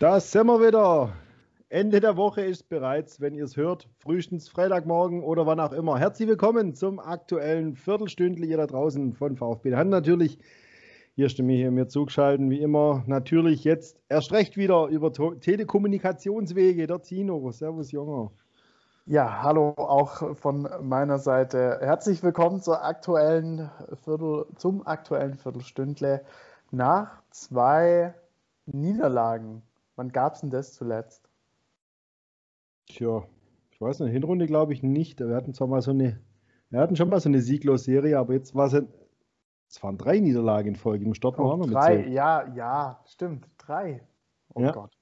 Da sind wir wieder. Ende der Woche ist bereits, wenn ihr es hört, frühestens Freitagmorgen oder wann auch immer. Herzlich willkommen zum aktuellen Viertelstündli hier da draußen von VfB Hand natürlich. Hier stimme ich mir zugeschalten, wie immer. Natürlich jetzt erst recht wieder über Telekommunikationswege. Der Tino. Servus, Junger. Ja, hallo auch von meiner Seite. Herzlich willkommen zur aktuellen Viertel, zum aktuellen Viertelstündle nach zwei Niederlagen. Wann gab es denn das zuletzt? Tja, ich weiß nicht, Hinrunde glaube ich nicht. Wir hatten zwar mal so eine, wir hatten schon mal so eine Sieglos-Serie, aber jetzt war es, es waren drei Niederlagen in Folge. Im Start oh, drei, ja, ja, stimmt, drei. Oh ja. Gott.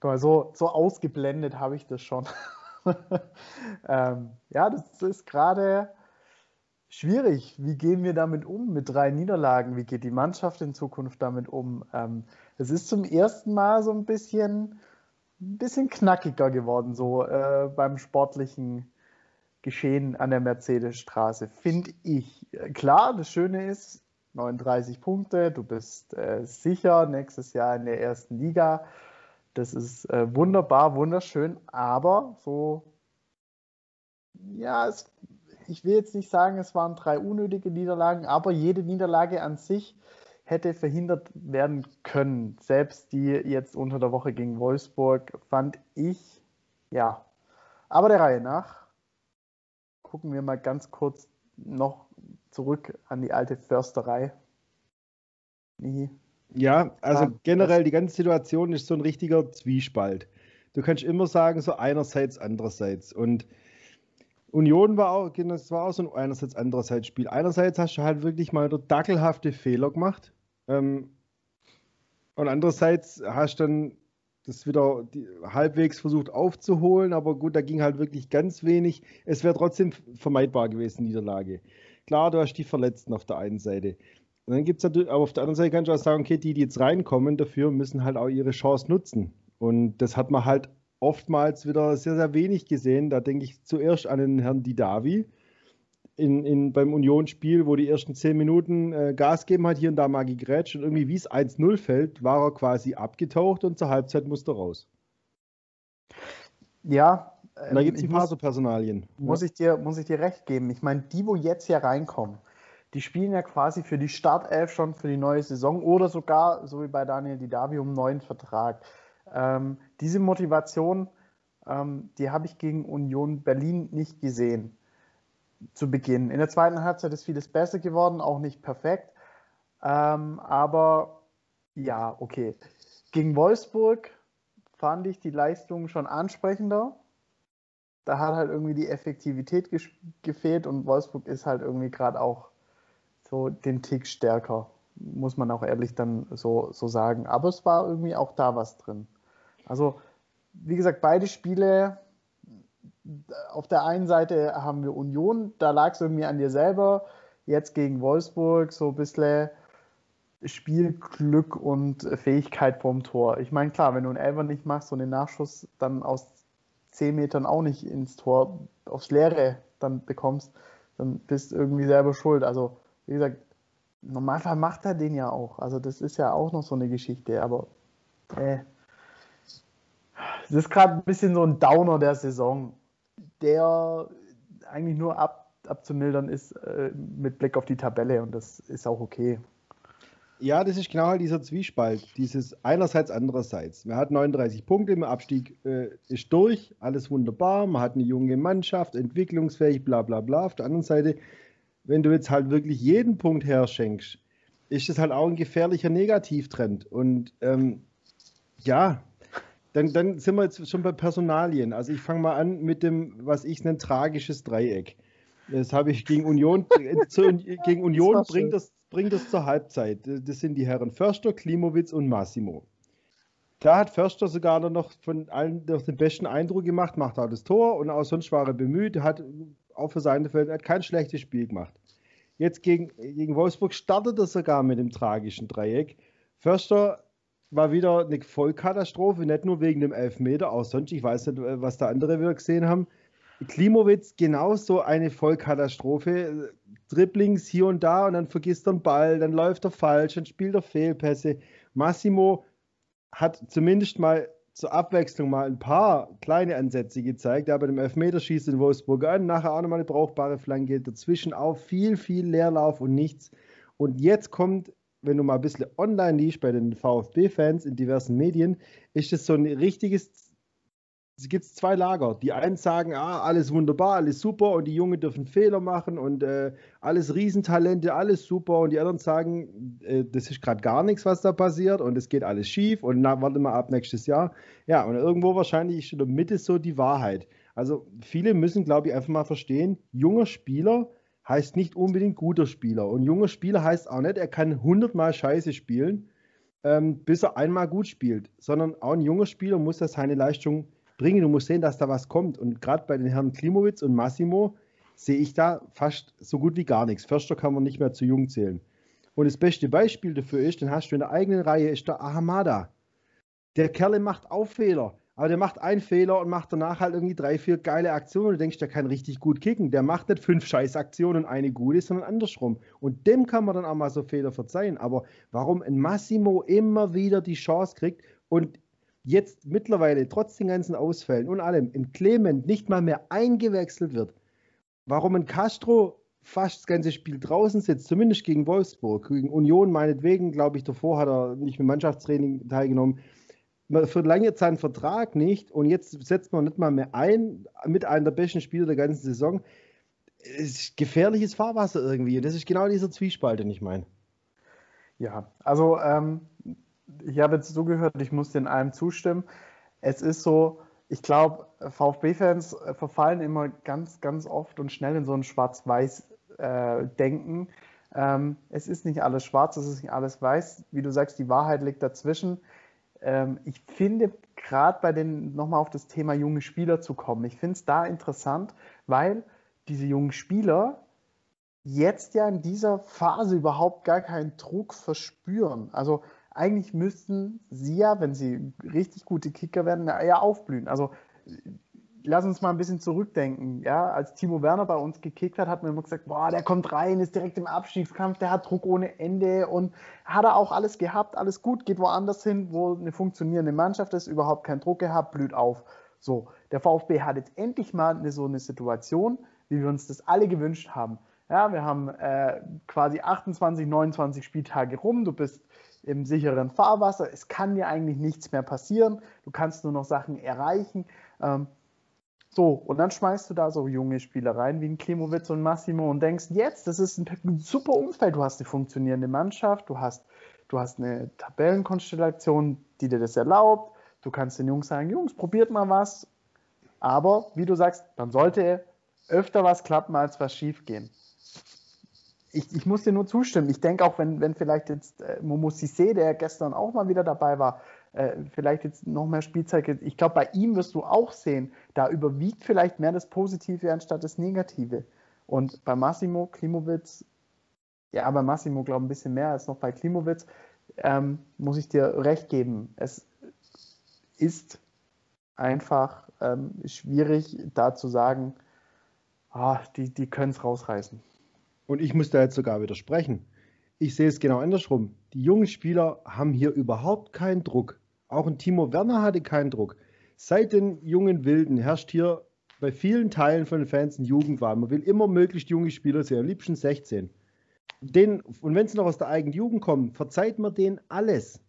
Guck mal, so, so ausgeblendet habe ich das schon. ähm, ja, das ist gerade schwierig. Wie gehen wir damit um mit drei Niederlagen? Wie geht die Mannschaft in Zukunft damit um? Ähm, es ist zum ersten Mal so ein bisschen, ein bisschen knackiger geworden, so äh, beim sportlichen Geschehen an der Mercedesstraße, finde ich. Klar, das Schöne ist, 39 Punkte, du bist äh, sicher nächstes Jahr in der ersten Liga. Das ist äh, wunderbar, wunderschön, aber so, ja, es, ich will jetzt nicht sagen, es waren drei unnötige Niederlagen, aber jede Niederlage an sich hätte verhindert werden können. Selbst die jetzt unter der Woche gegen Wolfsburg fand ich, ja. Aber der Reihe nach gucken wir mal ganz kurz noch zurück an die alte Försterei. Nie ja, also generell die ganze Situation ist so ein richtiger Zwiespalt. Du kannst immer sagen, so einerseits, andererseits. Und Union war auch, das war auch so ein einerseits, andererseits Spiel. Einerseits hast du halt wirklich mal dackelhafte Fehler gemacht. Ähm, und andererseits hast du dann das wieder die, halbwegs versucht aufzuholen, aber gut, da ging halt wirklich ganz wenig. Es wäre trotzdem vermeidbar gewesen, Niederlage. Klar, du hast die Verletzten auf der einen Seite. Und dann gibt es natürlich, aber auf der anderen Seite kannst du auch sagen, okay, die, die jetzt reinkommen, dafür müssen halt auch ihre Chance nutzen. Und das hat man halt oftmals wieder sehr, sehr wenig gesehen. Da denke ich zuerst an den Herrn Didavi in, in, beim Unionsspiel, wo die ersten zehn Minuten äh, Gas geben hat, hier und da mal gegrätscht und irgendwie, wie es 1-0 fällt, war er quasi abgetaucht und zur Halbzeit musste er raus. Ja. Ähm, da gibt es ein paar so Personalien. Muss, ja. ich dir, muss ich dir recht geben. Ich meine, die, wo jetzt hier reinkommen, die spielen ja quasi für die Startelf schon für die neue Saison oder sogar, so wie bei Daniel Didavi, um einen neuen Vertrag. Ähm, diese Motivation, ähm, die habe ich gegen Union Berlin nicht gesehen zu Beginn. In der zweiten Halbzeit ist vieles besser geworden, auch nicht perfekt. Ähm, aber ja, okay. Gegen Wolfsburg fand ich die Leistung schon ansprechender. Da hat halt irgendwie die Effektivität gefehlt und Wolfsburg ist halt irgendwie gerade auch so den Tick stärker, muss man auch ehrlich dann so, so sagen. Aber es war irgendwie auch da was drin. Also, wie gesagt, beide Spiele, auf der einen Seite haben wir Union, da lag es irgendwie an dir selber. Jetzt gegen Wolfsburg so ein bisschen Spielglück und Fähigkeit vorm Tor. Ich meine, klar, wenn du einen Elfer nicht machst und den Nachschuss dann aus 10 Metern auch nicht ins Tor, aufs Leere dann bekommst, dann bist du irgendwie selber schuld. Also wie gesagt, im Normalfall macht er den ja auch. Also das ist ja auch noch so eine Geschichte, aber äh, das ist gerade ein bisschen so ein Downer der Saison, der eigentlich nur ab, abzumildern ist äh, mit Blick auf die Tabelle und das ist auch okay. Ja, das ist genau halt dieser Zwiespalt, dieses einerseits, andererseits. Man hat 39 Punkte, im Abstieg äh, ist durch, alles wunderbar, man hat eine junge Mannschaft, entwicklungsfähig, bla bla bla. Auf der anderen Seite wenn du jetzt halt wirklich jeden Punkt herschenkst, ist das halt auch ein gefährlicher Negativtrend. Und ähm, ja, dann, dann sind wir jetzt schon bei Personalien. Also ich fange mal an mit dem, was ich nenne, tragisches Dreieck. Das habe ich gegen Union, äh, zu, gegen Union das bringt, das, bringt das zur Halbzeit. Das sind die Herren Förster, Klimowitz und Massimo. Da hat Förster sogar noch von allen noch den besten Eindruck gemacht, macht auch das Tor und auch sonst war er bemüht, hat auch für seine Feld, hat kein schlechtes Spiel gemacht. Jetzt gegen, gegen Wolfsburg startet er sogar mit dem tragischen Dreieck. Förster war wieder eine Vollkatastrophe, nicht nur wegen dem Elfmeter, auch sonst, ich weiß nicht, was da andere wieder gesehen haben. Klimowitz genauso eine Vollkatastrophe. Dribblings hier und da und dann vergisst er den Ball, dann läuft er falsch, dann spielt er Fehlpässe. Massimo hat zumindest mal zur Abwechslung mal ein paar kleine Ansätze gezeigt. Er bei dem Elfmeterschießen in Wolfsburg an, nachher auch nochmal eine brauchbare Flanke, dazwischen auch viel, viel Leerlauf und nichts. Und jetzt kommt, wenn du mal ein bisschen online liest bei den VfB-Fans in diversen Medien, ist es so ein richtiges es gibt zwei Lager. Die einen sagen, ah, alles wunderbar, alles super und die Jungen dürfen Fehler machen und äh, alles Riesentalente, alles super und die anderen sagen, äh, das ist gerade gar nichts, was da passiert und es geht alles schief und na, warte mal ab nächstes Jahr. Ja, und irgendwo wahrscheinlich ist in der Mitte so die Wahrheit. Also viele müssen, glaube ich, einfach mal verstehen, junger Spieler heißt nicht unbedingt guter Spieler und junger Spieler heißt auch nicht, er kann hundertmal Scheiße spielen, ähm, bis er einmal gut spielt, sondern auch ein junger Spieler muss ja seine Leistung bringen. Du musst sehen, dass da was kommt. Und gerade bei den Herren Klimowitz und Massimo sehe ich da fast so gut wie gar nichts. Förster kann man nicht mehr zu jung zählen. Und das beste Beispiel dafür ist, den hast du in der eigenen Reihe, ist der Ahamada. Der Kerl macht auch Fehler, aber der macht einen Fehler und macht danach halt irgendwie drei, vier geile Aktionen. Du denkst, der kann richtig gut kicken. Der macht nicht fünf Scheißaktionen und eine gute, sondern andersrum. Und dem kann man dann auch mal so Fehler verzeihen. Aber warum ein Massimo immer wieder die Chance kriegt und jetzt mittlerweile trotz den ganzen Ausfällen und allem in Clement nicht mal mehr eingewechselt wird, warum ein Castro fast das ganze Spiel draußen sitzt, zumindest gegen Wolfsburg, gegen Union meinetwegen, glaube ich, davor hat er nicht mit Mannschaftstraining teilgenommen. Man verlängert seinen Vertrag nicht und jetzt setzt man nicht mal mehr ein mit einem der besten Spieler der ganzen Saison. Es ist gefährliches Fahrwasser irgendwie. Das ist genau dieser Zwiespalt, den ich meine. Ja, also ähm, ich habe jetzt zugehört, ich muss in allem zustimmen. Es ist so, ich glaube, VfB-Fans verfallen immer ganz, ganz oft und schnell in so ein Schwarz-Weiß-Denken. Äh, ähm, es ist nicht alles schwarz, es ist nicht alles weiß. Wie du sagst, die Wahrheit liegt dazwischen. Ähm, ich finde, gerade bei den, nochmal auf das Thema junge Spieler zu kommen, ich finde es da interessant, weil diese jungen Spieler jetzt ja in dieser Phase überhaupt gar keinen Druck verspüren. Also eigentlich müssten sie ja, wenn sie richtig gute Kicker werden, ja aufblühen. Also lass uns mal ein bisschen zurückdenken. Ja, als Timo Werner bei uns gekickt hat, hat man immer gesagt, boah, der kommt rein, ist direkt im Abstiegskampf, der hat Druck ohne Ende und hat er auch alles gehabt, alles gut, geht woanders hin, wo eine funktionierende Mannschaft ist, überhaupt keinen Druck gehabt, blüht auf. So, der VfB hat jetzt endlich mal eine, so eine Situation, wie wir uns das alle gewünscht haben. Ja, wir haben äh, quasi 28, 29 Spieltage rum, du bist im sicheren Fahrwasser. Es kann dir eigentlich nichts mehr passieren. Du kannst nur noch Sachen erreichen. Ähm, so, und dann schmeißt du da so junge Spieler rein wie ein Klimowitz und Massimo und denkst, jetzt, das ist ein super Umfeld. Du hast eine funktionierende Mannschaft, du hast, du hast eine Tabellenkonstellation, die dir das erlaubt. Du kannst den Jungs sagen, Jungs, probiert mal was. Aber wie du sagst, dann sollte öfter was klappen, als was schief gehen ich, ich muss dir nur zustimmen. Ich denke auch, wenn, wenn vielleicht jetzt äh, Momo Sissé, der gestern auch mal wieder dabei war, äh, vielleicht jetzt noch mehr Spielzeit, ich glaube, bei ihm wirst du auch sehen, da überwiegt vielleicht mehr das Positive anstatt das Negative. Und bei Massimo Klimowitz, ja, bei Massimo glaube ich ein bisschen mehr als noch bei Klimowitz, ähm, muss ich dir recht geben. Es ist einfach ähm, schwierig, da zu sagen, ah, die, die können es rausreißen. Und ich muss da jetzt sogar widersprechen. Ich sehe es genau andersrum. Die jungen Spieler haben hier überhaupt keinen Druck. Auch ein Timo Werner hatte keinen Druck. Seit den jungen Wilden herrscht hier bei vielen Teilen von den Fans ein Jugendwahn. Man will immer möglichst junge Spieler sehen, am liebsten 16. Den, und wenn sie noch aus der eigenen Jugend kommen, verzeiht man denen alles.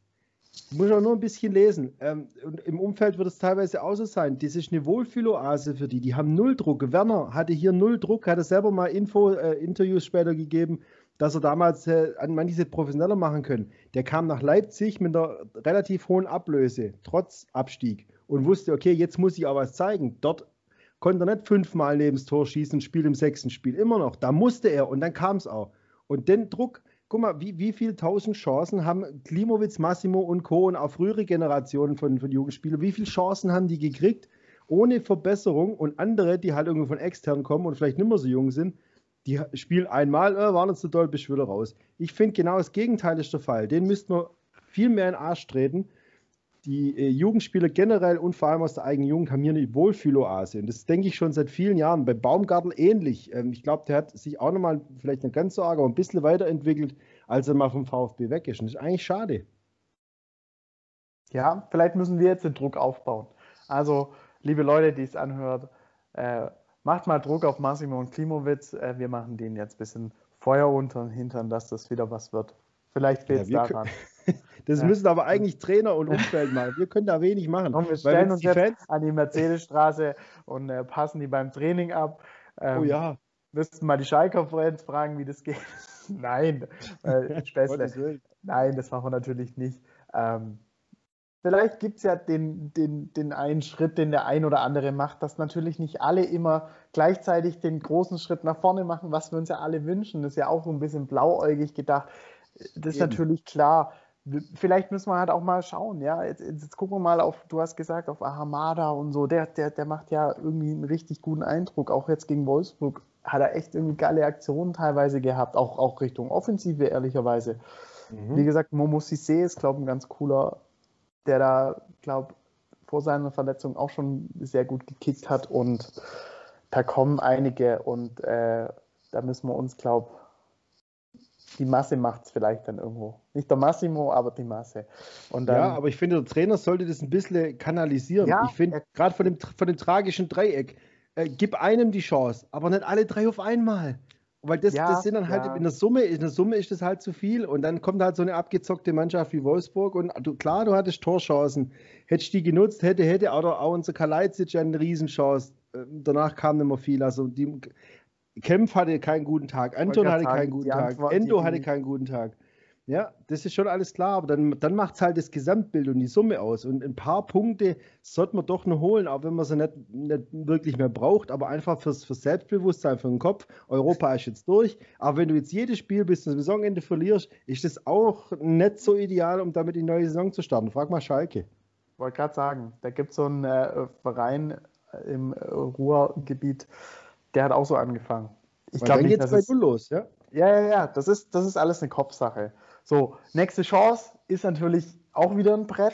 Muss auch nur ein bisschen lesen. Ähm, und Im Umfeld wird es teilweise auch so sein. Das ist eine Wohlfühloase für die. Die haben null Druck. Werner hatte hier null Druck, hatte selber mal Info, äh, Interviews später gegeben, dass er damals äh, an manche professioneller machen können. Der kam nach Leipzig mit einer relativ hohen Ablöse, trotz Abstieg, und wusste, okay, jetzt muss ich auch was zeigen. Dort konnte er nicht fünfmal neben das Tor schießen spielt im sechsten Spiel. Immer noch. Da musste er und dann kam es auch. Und den Druck guck mal, wie, wie viele tausend Chancen haben Klimowitz, Massimo und Co. und auch frühere Generationen von, von Jugendspielern, wie viele Chancen haben die gekriegt, ohne Verbesserung und andere, die halt irgendwo von extern kommen und vielleicht nicht mehr so jung sind, die spielen einmal, äh, waren nicht so doll, bist wieder raus. Ich finde genau das Gegenteil ist der Fall. Den müssten wir viel mehr in den Arsch treten die äh, Jugendspieler generell und vor allem aus der eigenen Jugend haben hier eine Wohlfühloase. Und das denke ich schon seit vielen Jahren. Bei Baumgartel ähnlich. Ähm, ich glaube, der hat sich auch nochmal, vielleicht nicht ganz so arg, aber ein bisschen weiterentwickelt, als er mal vom VfB weg ist. Und das ist eigentlich schade. Ja, vielleicht müssen wir jetzt den Druck aufbauen. Also, liebe Leute, die es anhört, äh, macht mal Druck auf Massimo und Klimowitz. Äh, wir machen denen jetzt ein bisschen Feuer unter den Hintern, dass das wieder was wird. Vielleicht fehlt es ja, daran. das ja. müssen aber eigentlich Trainer und Umfeld machen. Wir können da wenig machen. Und wir stellen uns jetzt an die Mercedesstraße und äh, passen die beim Training ab. Ähm, oh ja. Müssten mal die Schalker Friends fragen, wie das geht. Nein, äh, Nein, das machen wir natürlich nicht. Ähm, vielleicht gibt es ja den, den, den einen Schritt, den der ein oder andere macht, dass natürlich nicht alle immer gleichzeitig den großen Schritt nach vorne machen, was wir uns ja alle wünschen. Das ist ja auch ein bisschen blauäugig gedacht. Das ist Eben. natürlich klar. Vielleicht müssen wir halt auch mal schauen, ja. Jetzt, jetzt, gucken wir mal auf, du hast gesagt, auf Ahamada und so. Der, der, der macht ja irgendwie einen richtig guten Eindruck. Auch jetzt gegen Wolfsburg hat er echt irgendwie geile Aktionen teilweise gehabt, auch, auch Richtung Offensive, ehrlicherweise. Mhm. Wie gesagt, Momo Sissé ist, glaube ich, ein ganz cooler, der da, glaube vor seiner Verletzung auch schon sehr gut gekickt hat und da kommen einige und äh, da müssen wir uns, glaube ich, die Masse macht es vielleicht dann irgendwo. Nicht der Massimo, aber die Masse. Und dann, ja, aber ich finde, der Trainer sollte das ein bisschen kanalisieren. Ja, ich finde, gerade von dem, von dem tragischen Dreieck, äh, gib einem die Chance, aber nicht alle drei auf einmal. Weil das, ja, das sind dann halt ja. in der Summe, in der Summe ist das halt zu viel. Und dann kommt halt so eine abgezockte Mannschaft wie Wolfsburg. Und du, klar, du hattest Torchancen. Hättest die genutzt, hätte, hätte auch, auch unser Kalajdzic eine Riesenchance. Äh, danach kam nicht mehr viel. Also die, Kempf hatte keinen guten Tag, Anton hatte sagen, keinen guten Tag, Endo hatte keinen guten Tag. Ja, das ist schon alles klar, aber dann, dann macht es halt das Gesamtbild und die Summe aus. Und ein paar Punkte sollte man doch noch holen, auch wenn man sie nicht, nicht wirklich mehr braucht, aber einfach fürs, fürs Selbstbewusstsein, für den Kopf. Europa ist jetzt durch. Aber wenn du jetzt jedes Spiel bis zum Saisonende verlierst, ist das auch nicht so ideal, um damit die neue Saison zu starten. Frag mal Schalke. Ich wollte gerade sagen, da gibt es so einen äh, Verein im äh, Ruhrgebiet, der hat auch so angefangen. Ich glaube nicht, dass es, los, ja? Ja, ja, ja. Das ist, das ist alles eine Kopfsache. So, nächste Chance ist natürlich auch wieder ein Brett.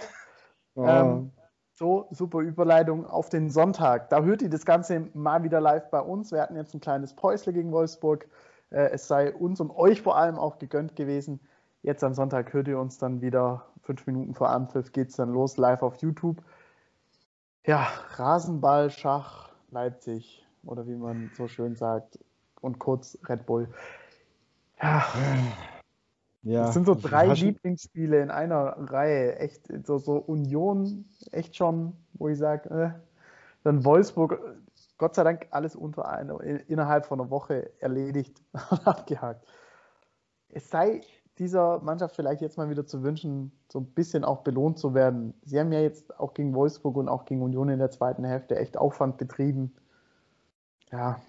Oh. Ähm, so, super Überleitung auf den Sonntag. Da hört ihr das Ganze mal wieder live bei uns. Wir hatten jetzt ein kleines Päusle gegen Wolfsburg. Äh, es sei uns und euch vor allem auch gegönnt gewesen. Jetzt am Sonntag hört ihr uns dann wieder. Fünf Minuten vor Anpfiff geht es dann los, live auf YouTube. Ja, Rasenball, Schach, Leipzig oder wie man so schön sagt, und kurz Red Bull. Ja. ja. Das sind so drei Lieblingsspiele in einer Reihe. Echt, so, so Union, echt schon, wo ich sage, äh. dann Wolfsburg, Gott sei Dank alles unter einer, innerhalb von einer Woche erledigt und abgehakt. Es sei dieser Mannschaft vielleicht jetzt mal wieder zu wünschen, so ein bisschen auch belohnt zu werden. Sie haben ja jetzt auch gegen Wolfsburg und auch gegen Union in der zweiten Hälfte echt Aufwand betrieben ja.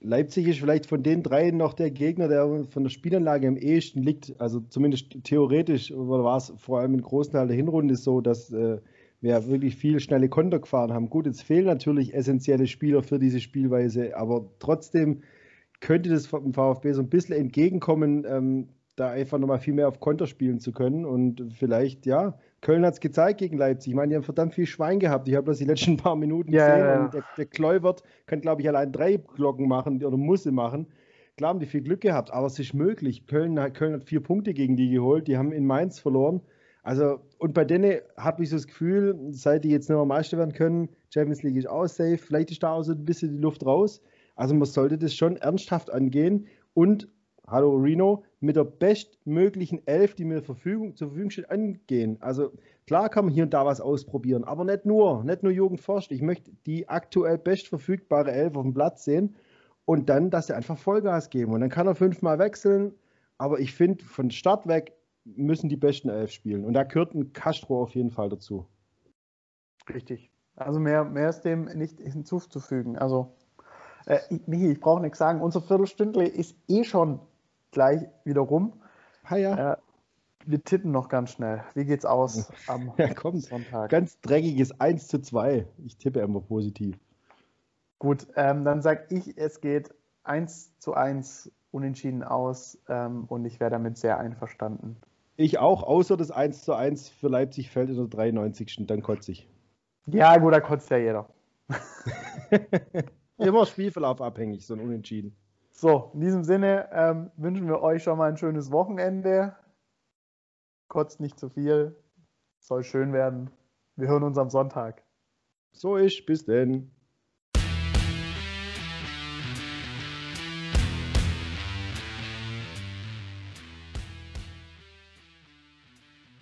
Leipzig ist vielleicht von den dreien noch der Gegner, der von der Spielanlage am ehesten liegt. Also zumindest theoretisch war es vor allem im großen Teil der Hinrunde so, dass äh, wir wirklich viel schnelle Konter gefahren haben. Gut, jetzt fehlen natürlich essentielle Spieler für diese Spielweise, aber trotzdem könnte das dem VfB so ein bisschen entgegenkommen, ähm, da einfach nochmal viel mehr auf Konter spielen zu können und vielleicht, ja, Köln hat es gezeigt gegen Leipzig. Ich meine, die haben verdammt viel Schwein gehabt. Ich habe das die letzten paar Minuten ja, gesehen. Ja, und der, der Kluivert kann, glaube ich, allein drei Glocken machen oder muss sie machen. Klar haben die viel Glück gehabt, aber es ist möglich. Köln, Köln hat vier Punkte gegen die geholt. Die haben in Mainz verloren. Also, und bei denen habe ich so das Gefühl, seit die jetzt nicht mehr Meister werden können, Champions League ist auch safe. Vielleicht ist da auch so ein bisschen die Luft raus. Also, man sollte das schon ernsthaft angehen und hallo Reno, mit der bestmöglichen Elf, die mir Verfügung, zur Verfügung steht, angehen. Also klar kann man hier und da was ausprobieren, aber nicht nur, nicht nur Jugend forscht. Ich möchte die aktuell bestverfügbare Elf auf dem Platz sehen und dann, dass sie einfach Vollgas geben. Und dann kann er fünfmal wechseln, aber ich finde, von Start weg müssen die besten Elf spielen. Und da gehört ein Castro auf jeden Fall dazu. Richtig. Also mehr, mehr ist dem nicht hinzuzufügen. Also, äh, Michi, ich brauche nichts sagen. Unser Viertelstündle ist eh schon gleich wieder rum. Ah, ja. Äh, wir tippen noch ganz schnell. Wie geht's aus am ja, komm, Sonntag? Ganz dreckiges 1 zu 2. Ich tippe immer positiv. Gut, ähm, dann sage ich, es geht 1 zu 1 unentschieden aus ähm, und ich wäre damit sehr einverstanden. Ich auch, außer das 1 zu 1 für Leipzig fällt in der 93. Dann kotze ich. Ja, gut, da kotzt ja jeder. Immer Spielverlauf abhängig, so ein Unentschieden. So, in diesem Sinne ähm, wünschen wir euch schon mal ein schönes Wochenende. Kotzt nicht zu viel. Soll schön werden. Wir hören uns am Sonntag. So ist, bis denn.